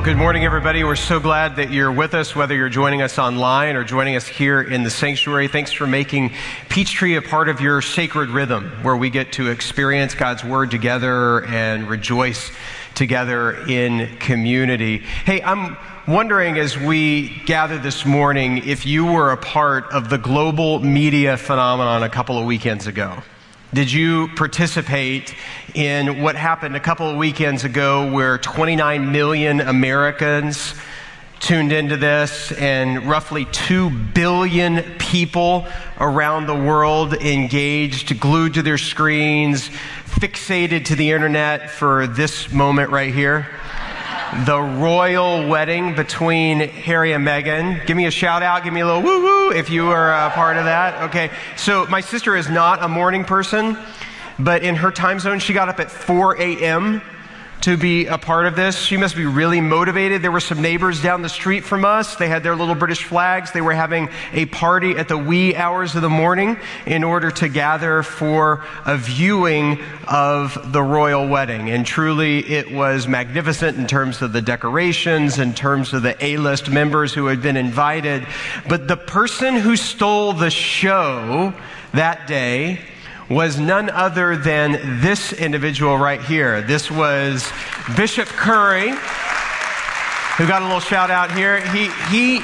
Well, good morning, everybody. We're so glad that you're with us, whether you're joining us online or joining us here in the sanctuary. Thanks for making Peachtree a part of your sacred rhythm, where we get to experience God's Word together and rejoice together in community. Hey, I'm wondering as we gather this morning if you were a part of the global media phenomenon a couple of weekends ago. Did you participate in what happened a couple of weekends ago where 29 million Americans tuned into this and roughly 2 billion people around the world engaged, glued to their screens, fixated to the internet for this moment right here? the royal wedding between Harry and Meghan. Give me a shout out, give me a little woo woo if you are a part of that. Okay, so my sister is not a morning person, but in her time zone, she got up at 4 a.m to be a part of this. She must be really motivated. There were some neighbors down the street from us. They had their little British flags. They were having a party at the wee hours of the morning in order to gather for a viewing of the royal wedding. And truly, it was magnificent in terms of the decorations, in terms of the A list members who had been invited. But the person who stole the show that day was none other than this individual right here. This was Bishop Curry, who got a little shout out here. He, he,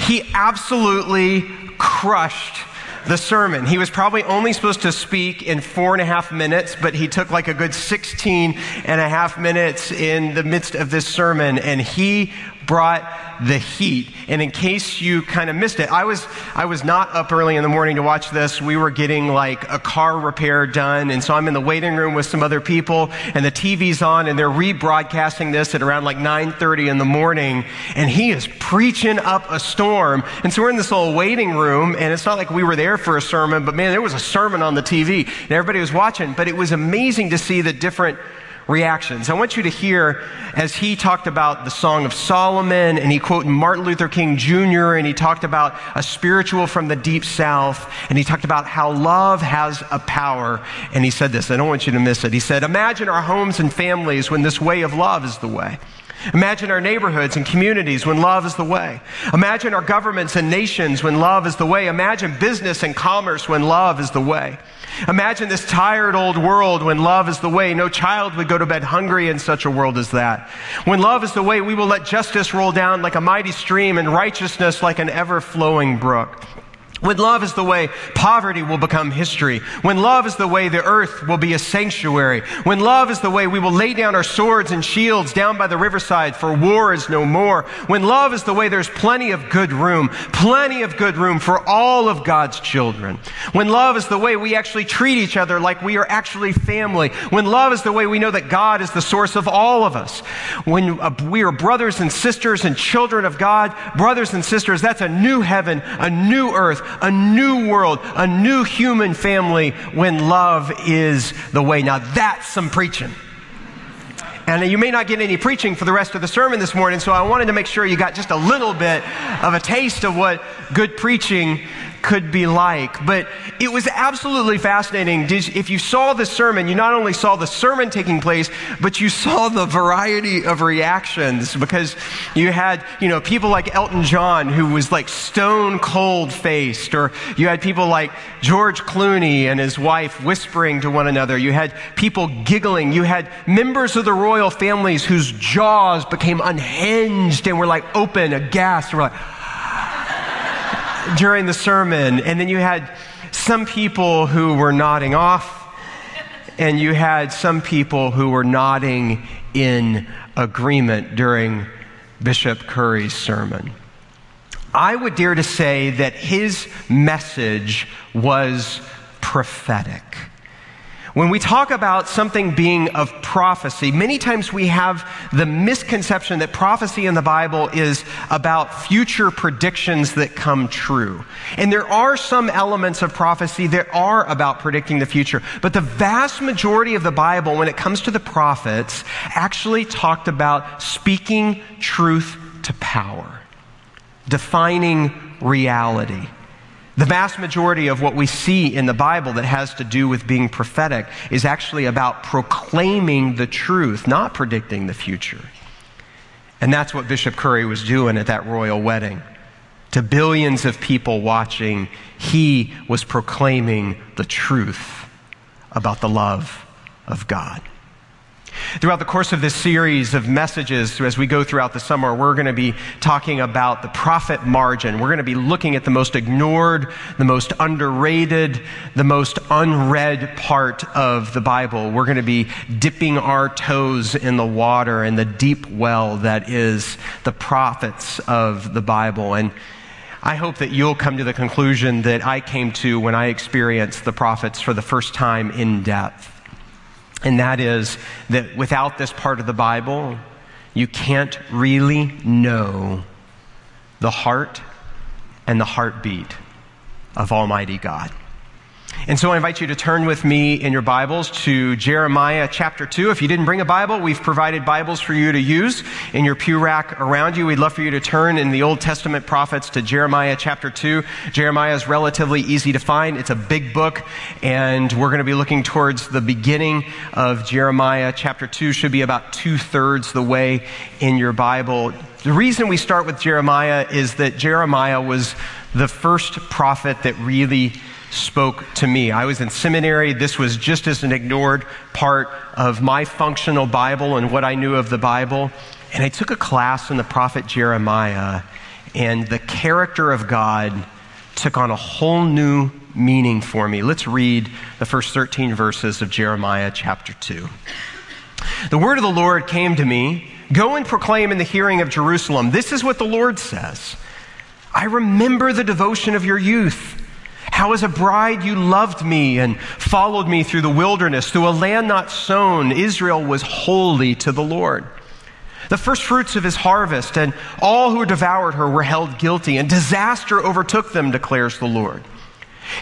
he absolutely crushed the sermon. He was probably only supposed to speak in four and a half minutes, but he took like a good 16 and a half minutes in the midst of this sermon, and he brought the heat. And in case you kind of missed it, I was, I was not up early in the morning to watch this. We were getting like a car repair done. And so I'm in the waiting room with some other people and the TV's on and they're rebroadcasting this at around like 9.30 in the morning. And he is preaching up a storm. And so we're in this little waiting room and it's not like we were there for a sermon, but man, there was a sermon on the TV and everybody was watching. But it was amazing to see the different reactions. I want you to hear as he talked about the Song of Solomon and he quoted Martin Luther King Jr. and he talked about a spiritual from the deep south and he talked about how love has a power. And he said this, I don't want you to miss it. He said, Imagine our homes and families when this way of love is the way. Imagine our neighborhoods and communities when love is the way. Imagine our governments and nations when love is the way. Imagine business and commerce when love is the way. Imagine this tired old world when love is the way. No child would go to bed hungry in such a world as that. When love is the way, we will let justice roll down like a mighty stream and righteousness like an ever flowing brook. When love is the way, poverty will become history. When love is the way, the earth will be a sanctuary. When love is the way, we will lay down our swords and shields down by the riverside, for war is no more. When love is the way, there's plenty of good room, plenty of good room for all of God's children. When love is the way, we actually treat each other like we are actually family. When love is the way, we know that God is the source of all of us. When uh, we are brothers and sisters and children of God, brothers and sisters, that's a new heaven, a new earth, a new world, a new human family when love is the way. Now that's some preaching. And you may not get any preaching for the rest of the sermon this morning, so I wanted to make sure you got just a little bit of a taste of what good preaching could be like. But it was absolutely fascinating. If you saw the sermon, you not only saw the sermon taking place, but you saw the variety of reactions because you had, you know, people like Elton John who was like stone cold faced, or you had people like George Clooney and his wife whispering to one another. You had people giggling. You had members of the royal families whose jaws became unhinged and were like open, aghast, and were like, during the sermon. And then you had some people who were nodding off, and you had some people who were nodding in agreement during Bishop Curry's sermon. I would dare to say that his message was prophetic. When we talk about something being of prophecy, many times we have the misconception that prophecy in the Bible is about future predictions that come true. And there are some elements of prophecy that are about predicting the future. But the vast majority of the Bible, when it comes to the prophets, actually talked about speaking truth to power, defining reality. The vast majority of what we see in the Bible that has to do with being prophetic is actually about proclaiming the truth, not predicting the future. And that's what Bishop Curry was doing at that royal wedding. To billions of people watching, he was proclaiming the truth about the love of God. Throughout the course of this series of messages, as we go throughout the summer, we're going to be talking about the profit margin. We're going to be looking at the most ignored, the most underrated, the most unread part of the Bible. We're going to be dipping our toes in the water and the deep well that is the prophets of the Bible. And I hope that you'll come to the conclusion that I came to when I experienced the prophets for the first time in depth. And that is that without this part of the Bible, you can't really know the heart and the heartbeat of Almighty God. And so I invite you to turn with me in your Bibles to Jeremiah chapter 2. If you didn't bring a Bible, we've provided Bibles for you to use in your pew rack around you. We'd love for you to turn in the Old Testament prophets to Jeremiah chapter 2. Jeremiah is relatively easy to find. It's a big book, and we're going to be looking towards the beginning of Jeremiah chapter 2. Should be about two thirds the way in your Bible. The reason we start with Jeremiah is that Jeremiah was the first prophet that really spoke to me. I was in seminary. This was just as an ignored part of my functional Bible and what I knew of the Bible. And I took a class in the prophet Jeremiah, and the character of God took on a whole new meaning for me. Let's read the first 13 verses of Jeremiah chapter 2. The word of the Lord came to me Go and proclaim in the hearing of Jerusalem. This is what the Lord says I remember the devotion of your youth how, as a bride, you loved me and followed me through the wilderness, through a land not sown, Israel was holy to the Lord. The first fruits of his harvest, and all who devoured her were held guilty, and disaster overtook them, declares the Lord.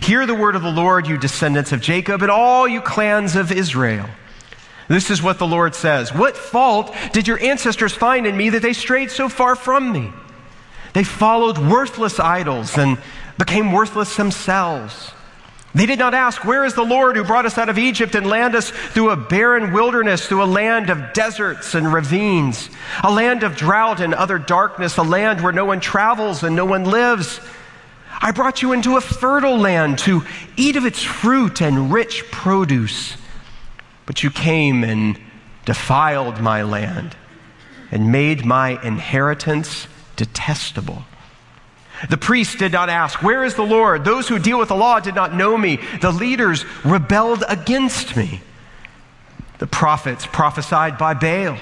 Hear the word of the Lord, you descendants of Jacob, and all you clans of Israel. This is what the Lord says What fault did your ancestors find in me that they strayed so far from me? They followed worthless idols and became worthless themselves. They did not ask, Where is the Lord who brought us out of Egypt and led us through a barren wilderness, through a land of deserts and ravines, a land of drought and other darkness, a land where no one travels and no one lives? I brought you into a fertile land to eat of its fruit and rich produce. But you came and defiled my land and made my inheritance detestable. The priests did not ask, Where is the Lord? Those who deal with the law did not know me. The leaders rebelled against me. The prophets prophesied by Baal,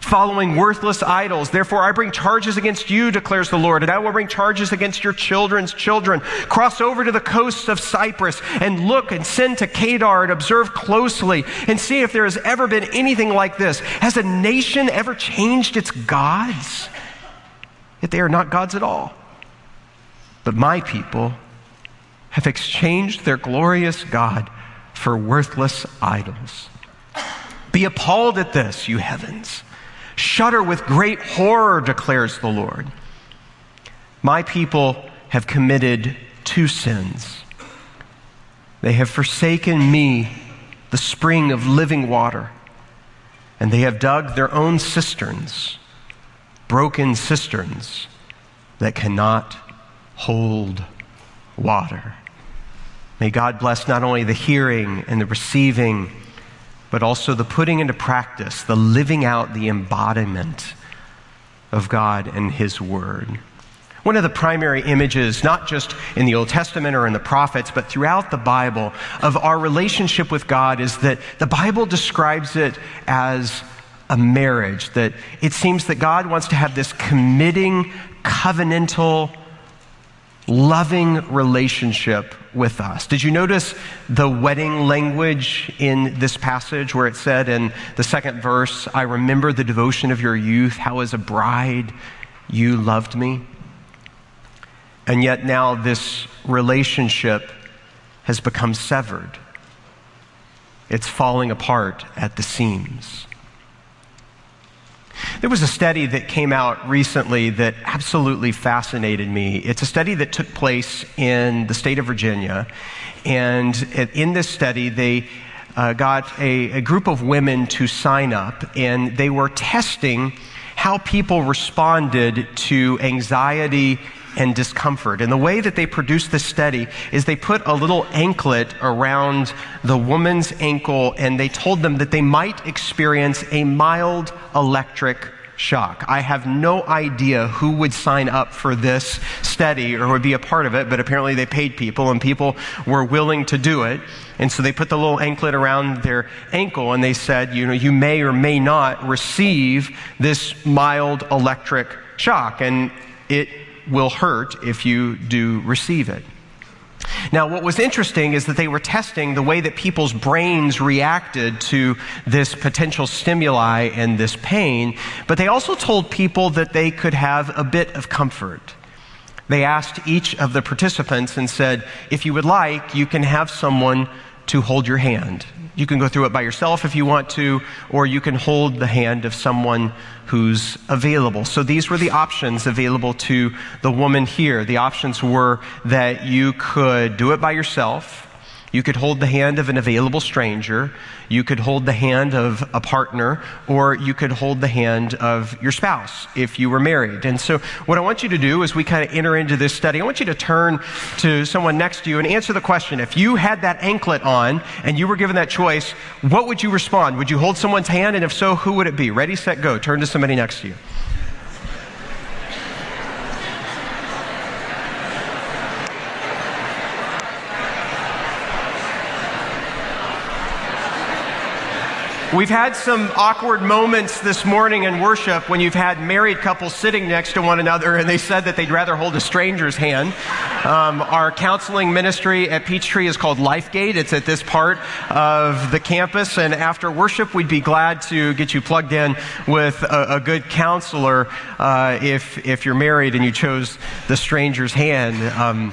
following worthless idols. Therefore, I bring charges against you, declares the Lord, and I will bring charges against your children's children. Cross over to the coasts of Cyprus and look and send to Kedar and observe closely and see if there has ever been anything like this. Has a nation ever changed its gods? Yet they are not gods at all. But my people have exchanged their glorious God for worthless idols. Be appalled at this, you heavens. Shudder with great horror, declares the Lord. My people have committed two sins. They have forsaken me, the spring of living water, and they have dug their own cisterns, broken cisterns that cannot hold water. May God bless not only the hearing and the receiving, but also the putting into practice, the living out, the embodiment of God and His Word. One of the primary images, not just in the Old Testament or in the prophets, but throughout the Bible, of our relationship with God is that the Bible describes it as a marriage, that it seems that God wants to have this committing, covenantal loving relationship with us. Did you notice the wedding language in this passage where it said in the second verse, I remember the devotion of your youth, how as a bride you loved me? And yet now this relationship has become severed. It's falling apart at the seams. There was a study that came out recently that absolutely fascinated me. It's a study that took place in the state of Virginia. And in this study, they uh, got a, a group of women to sign up, and they were testing how people responded to anxiety and discomfort. And the way that they produced this study is they put a little anklet around the woman's ankle and they told them that they might experience a mild electric shock. I have no idea who would sign up for this study or would be a part of it, but apparently they paid people and people were willing to do it. And so they put the little anklet around their ankle and they said, you know, you may or may not receive this mild electric shock. And it will hurt if you do receive it. Now, what was interesting is that they were testing the way that people's brains reacted to this potential stimuli and this pain, but they also told people that they could have a bit of comfort. They asked each of the participants and said, if you would like, you can have someone to hold your hand. You can go through it by yourself if you want to, or you can hold the hand of someone who's available. So these were the options available to the woman here. The options were that you could do it by yourself, you could hold the hand of an available stranger, you could hold the hand of a partner, or you could hold the hand of your spouse if you were married. And so, what I want you to do as we kind of enter into this study, I want you to turn to someone next to you and answer the question if you had that anklet on and you were given that choice, what would you respond? Would you hold someone's hand? And if so, who would it be? Ready, set, go. Turn to somebody next to you. We've had some awkward moments this morning in worship when you've had married couples sitting next to one another and they said that they'd rather hold a stranger's hand. Um, our counseling ministry at Peachtree is called LifeGate. It's at this part of the campus. And after worship, we'd be glad to get you plugged in with a, a good counselor uh, if, if you're married and you chose the stranger's hand. Um,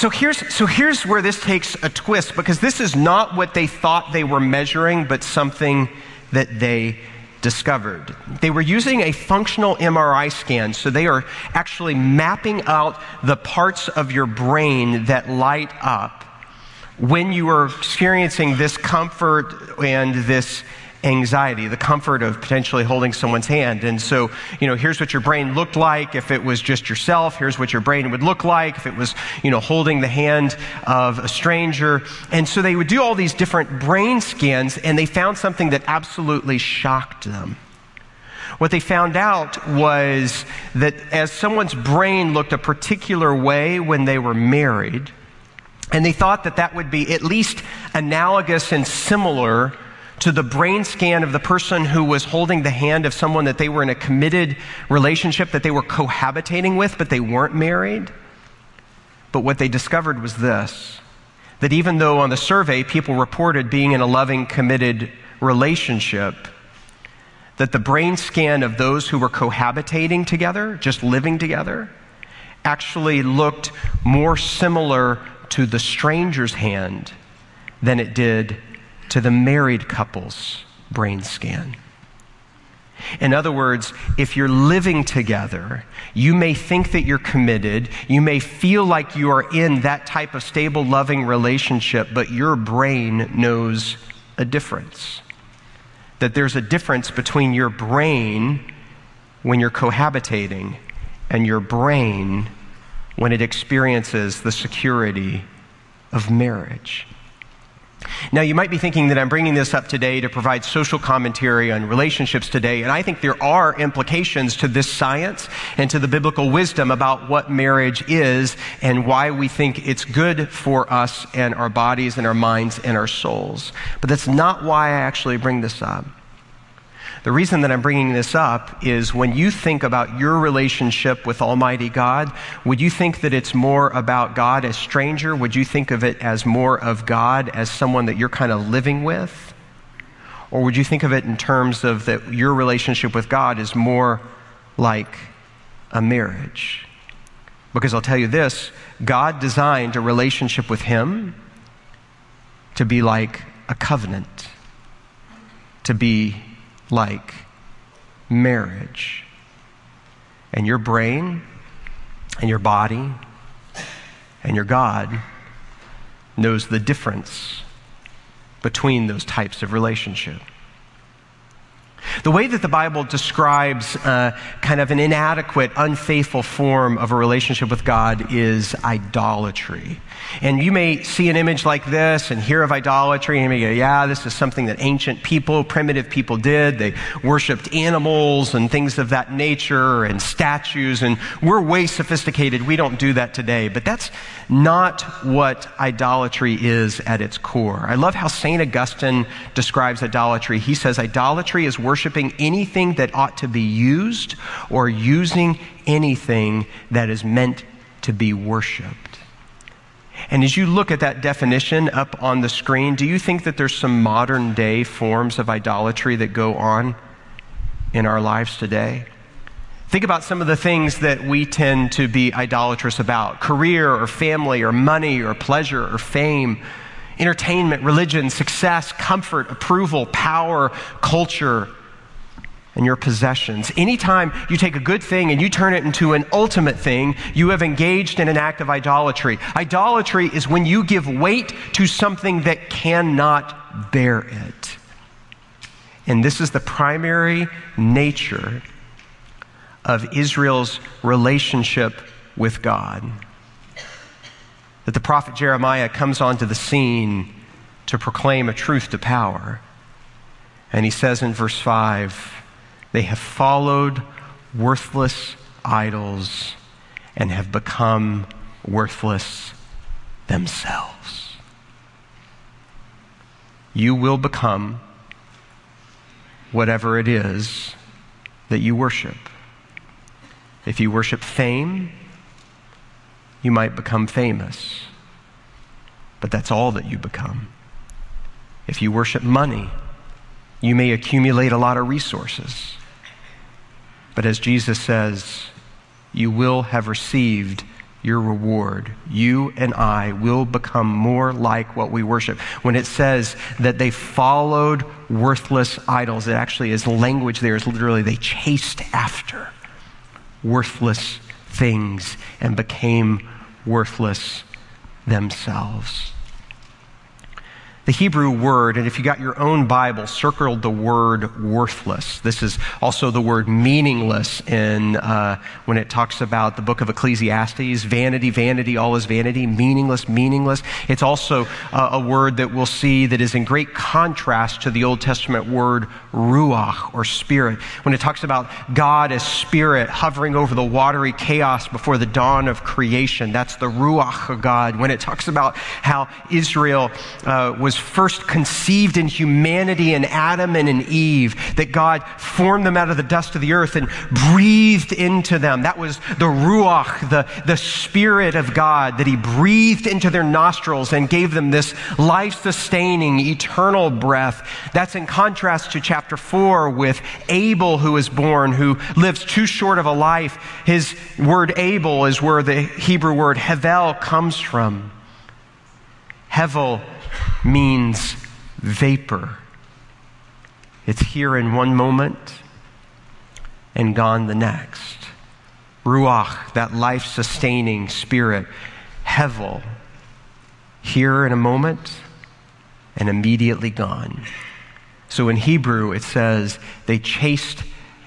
so here's, so here's where this takes a twist because this is not what they thought they were measuring, but something that they discovered. They were using a functional MRI scan, so they are actually mapping out the parts of your brain that light up when you are experiencing this comfort and this anxiety, the comfort of potentially holding someone's hand. And so, you know, here's what your brain looked like if it was just yourself. Here's what your brain would look like if it was, you know, holding the hand of a stranger. And so they would do all these different brain scans and they found something that absolutely shocked them. What they found out was that as someone's brain looked a particular way when they were married, and they thought that that would be at least analogous and similar to the brain scan of the person who was holding the hand of someone that they were in a committed relationship that they were cohabitating with, but they weren't married. But what they discovered was this that even though on the survey people reported being in a loving, committed relationship, that the brain scan of those who were cohabitating together, just living together, actually looked more similar to the stranger's hand than it did to the married couple's brain scan. In other words, if you're living together, you may think that you're committed. You may feel like you are in that type of stable, loving relationship, but your brain knows a difference. That there's a difference between your brain when you're cohabitating and your brain when it experiences the security of marriage. Now, you might be thinking that I'm bringing this up today to provide social commentary on relationships today, and I think there are implications to this science and to the biblical wisdom about what marriage is and why we think it's good for us and our bodies and our minds and our souls. But that's not why I actually bring this up. The reason that I'm bringing this up is when you think about your relationship with Almighty God, would you think that it's more about God as stranger? Would you think of it as more of God as someone that you're kind of living with? Or would you think of it in terms of that your relationship with God is more like a marriage? Because I'll tell you this God designed a relationship with Him to be like a covenant, to be like marriage. And your brain and your body and your God knows the difference between those types of relationship. The way that the Bible describes uh, kind of an inadequate, unfaithful form of a relationship with God is idolatry. And you may see an image like this and hear of idolatry, and you may go, yeah, this is something that ancient people, primitive people did. They worshiped animals and things of that nature and statues, and we're way sophisticated. We don't do that today. But that's not what idolatry is at its core. I love how St. Augustine describes idolatry. He says, idolatry is worshiping anything that ought to be used or using anything that is meant to be worshiped. And as you look at that definition up on the screen, do you think that there's some modern day forms of idolatry that go on in our lives today? Think about some of the things that we tend to be idolatrous about career or family or money or pleasure or fame, entertainment, religion, success, comfort, approval, power, culture, and your possessions. Anytime you take a good thing and you turn it into an ultimate thing, you have engaged in an act of idolatry. Idolatry is when you give weight to something that cannot bear it. And this is the primary nature of Israel's relationship with God. That the prophet Jeremiah comes onto the scene to proclaim a truth to power. And he says in verse 5, they have followed worthless idols and have become worthless themselves. You will become whatever it is that you worship. If you worship fame, you might become famous, but that's all that you become. If you worship money, you may accumulate a lot of resources. But as Jesus says, you will have received your reward. You and I will become more like what we worship. When it says that they followed worthless idols, it actually is language there is literally they chased after worthless things and became worthless themselves. The Hebrew word, and if you got your own Bible, circled the word worthless. This is also the word meaningless in uh, when it talks about the book of Ecclesiastes. Vanity, vanity, all is vanity. Meaningless, meaningless. It's also uh, a word that we'll see that is in great contrast to the Old Testament word ruach or spirit. When it talks about God as spirit hovering over the watery chaos before the dawn of creation, that's the ruach of God. When it talks about how Israel uh, was first conceived in humanity in Adam and in Eve, that God formed them out of the dust of the earth and breathed into them. That was the Ruach, the, the Spirit of God, that He breathed into their nostrils and gave them this life sustaining, eternal breath. That's in contrast to chapter 4 with Abel, who is born, who lives too short of a life. His word Abel is where the Hebrew word Hevel comes from. Hevel means vapor. It's here in one moment and gone the next. Ruach, that life sustaining spirit. Hevel, here in a moment and immediately gone. So in Hebrew, it says they chased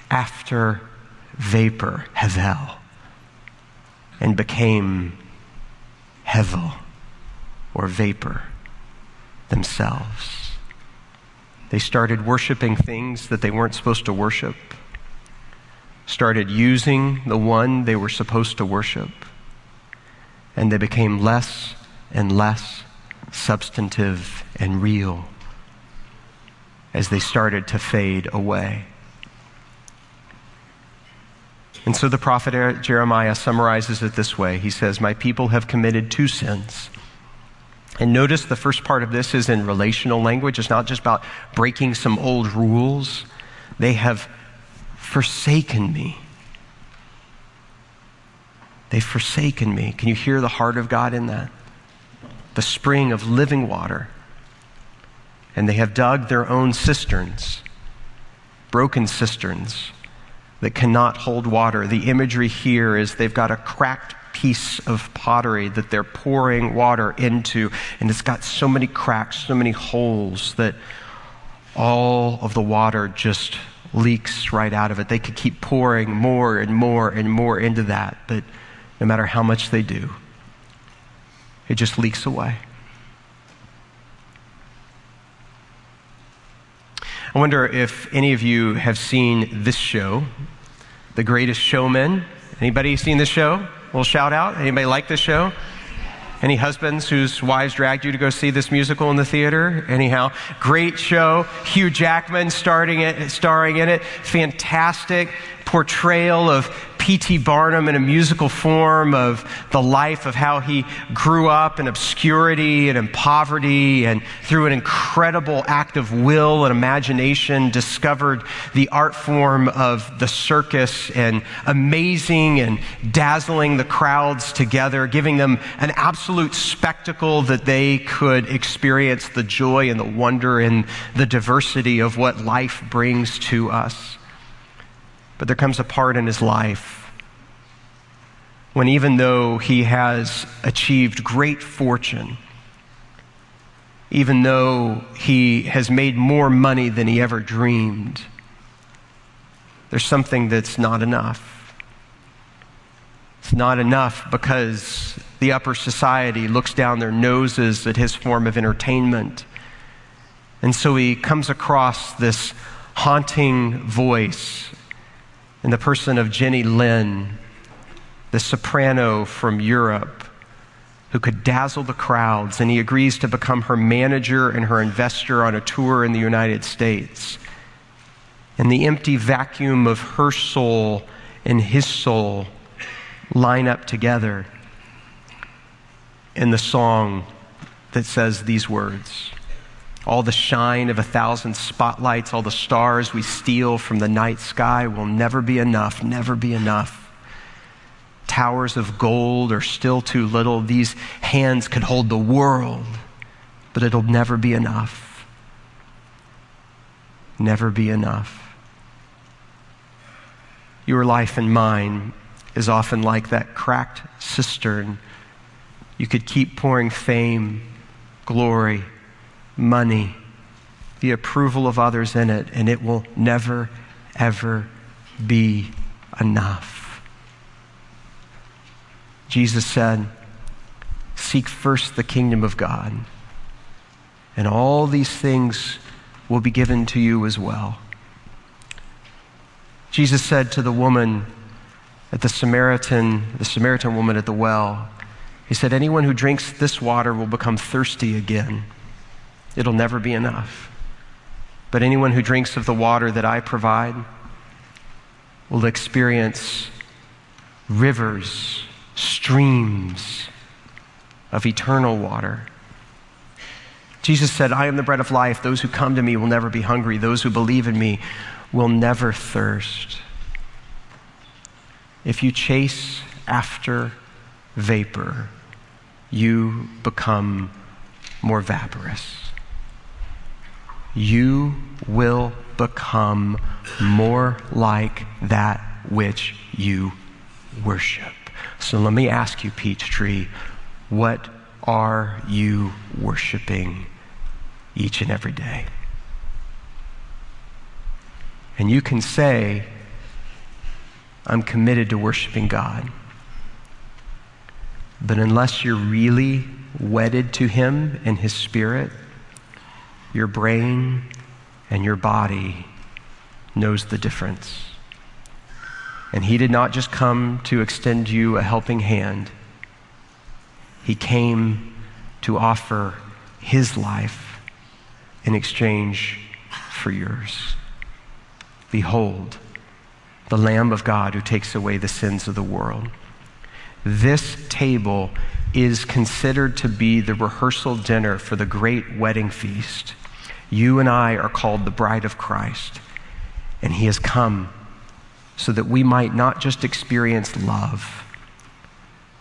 after vapor, Hevel, and became Hevel, or vapor themselves. They started worshiping things that they weren't supposed to worship, started using the one they were supposed to worship, and they became less and less substantive and real as they started to fade away. And so the prophet Jeremiah summarizes it this way He says, My people have committed two sins. And notice the first part of this is in relational language. It's not just about breaking some old rules. They have forsaken me. They've forsaken me. Can you hear the heart of God in that? The spring of living water. And they have dug their own cisterns, broken cisterns that cannot hold water. The imagery here is they've got a cracked piece of pottery that they're pouring water into, and it's got so many cracks, so many holes that all of the water just leaks right out of it. They could keep pouring more and more and more into that, but no matter how much they do, it just leaks away. I wonder if any of you have seen this show, The Greatest Showman. Anybody seen this show? Little shout out. Anybody like this show? Any husbands whose wives dragged you to go see this musical in the theater? Anyhow, great show. Hugh Jackman starting it, starring in it. Fantastic portrayal of P.T. Barnum in a musical form of the life of how he grew up in obscurity and in poverty, and through an incredible act of will and imagination, discovered the art form of the circus and amazing and dazzling the crowds together, giving them an absolute spectacle that they could experience the joy and the wonder and the diversity of what life brings to us. But there comes a part in his life when, even though he has achieved great fortune, even though he has made more money than he ever dreamed, there's something that's not enough. It's not enough because the upper society looks down their noses at his form of entertainment. And so he comes across this haunting voice in the person of Jenny Lind, the soprano from Europe who could dazzle the crowds, and he agrees to become her manager and her investor on a tour in the United States. And the empty vacuum of her soul and his soul line up together in the song that says these words all the shine of a thousand spotlights, all the stars we steal from the night sky will never be enough, never be enough. Towers of gold are still too little. These hands could hold the world, but it'll never be enough. Never be enough. Your life and mine is often like that cracked cistern. You could keep pouring fame, glory, money, the approval of others in it, and it will never, ever be enough. Jesus said, Seek first the kingdom of God, and all these things will be given to you as well. Jesus said to the woman at the Samaritan, the Samaritan woman at the well, He said, Anyone who drinks this water will become thirsty again. It'll never be enough. But anyone who drinks of the water that I provide will experience rivers, streams of eternal water. Jesus said, I am the bread of life. Those who come to me will never be hungry. Those who believe in me will never thirst. If you chase after vapor, you become more vaporous you will become more like that which you worship. So let me ask you, Peachtree, what are you worshiping each and every day? And you can say, I'm committed to worshiping God. But unless you're really wedded to Him and His Spirit, your brain and your body knows the difference. And He did not just come to extend you a helping hand, He came to offer His life in exchange for yours. Behold, the Lamb of God who takes away the sins of the world. This table is considered to be the rehearsal dinner for the great wedding feast you and I are called the bride of Christ, and He has come so that we might not just experience love,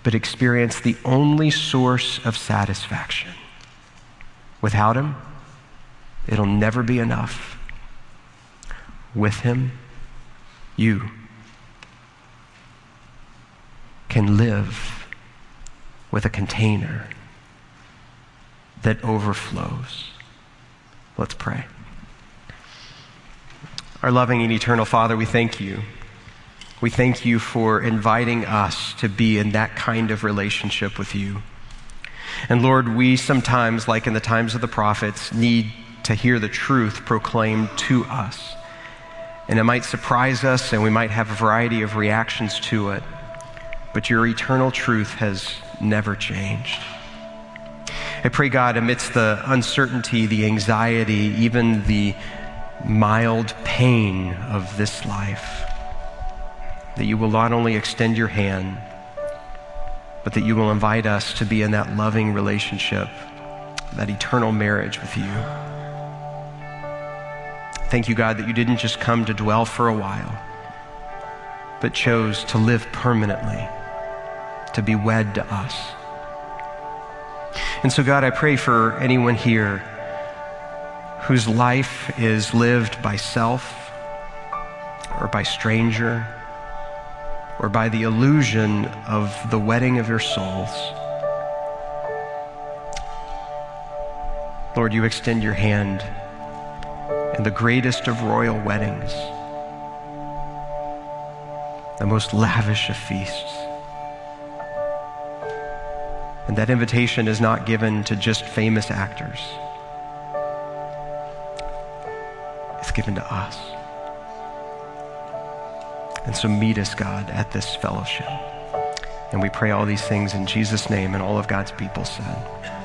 but experience the only source of satisfaction. Without Him, it'll never be enough. With Him, you can live with a container that overflows. Let's pray. Our loving and eternal Father, we thank you. We thank you for inviting us to be in that kind of relationship with you. And Lord, we sometimes, like in the times of the prophets, need to hear the truth proclaimed to us. And it might surprise us, and we might have a variety of reactions to it. But your eternal truth has never changed. I pray, God, amidst the uncertainty, the anxiety, even the mild pain of this life, that you will not only extend your hand, but that you will invite us to be in that loving relationship, that eternal marriage with you. Thank you, God, that you didn't just come to dwell for a while, but chose to live permanently, to be wed to us. And so, God, I pray for anyone here whose life is lived by self or by stranger or by the illusion of the wedding of your souls. Lord, you extend your hand in the greatest of royal weddings, the most lavish of feasts. And that invitation is not given to just famous actors. It's given to us. And so meet us, God, at this fellowship. And we pray all these things in Jesus' name, and all of God's people said.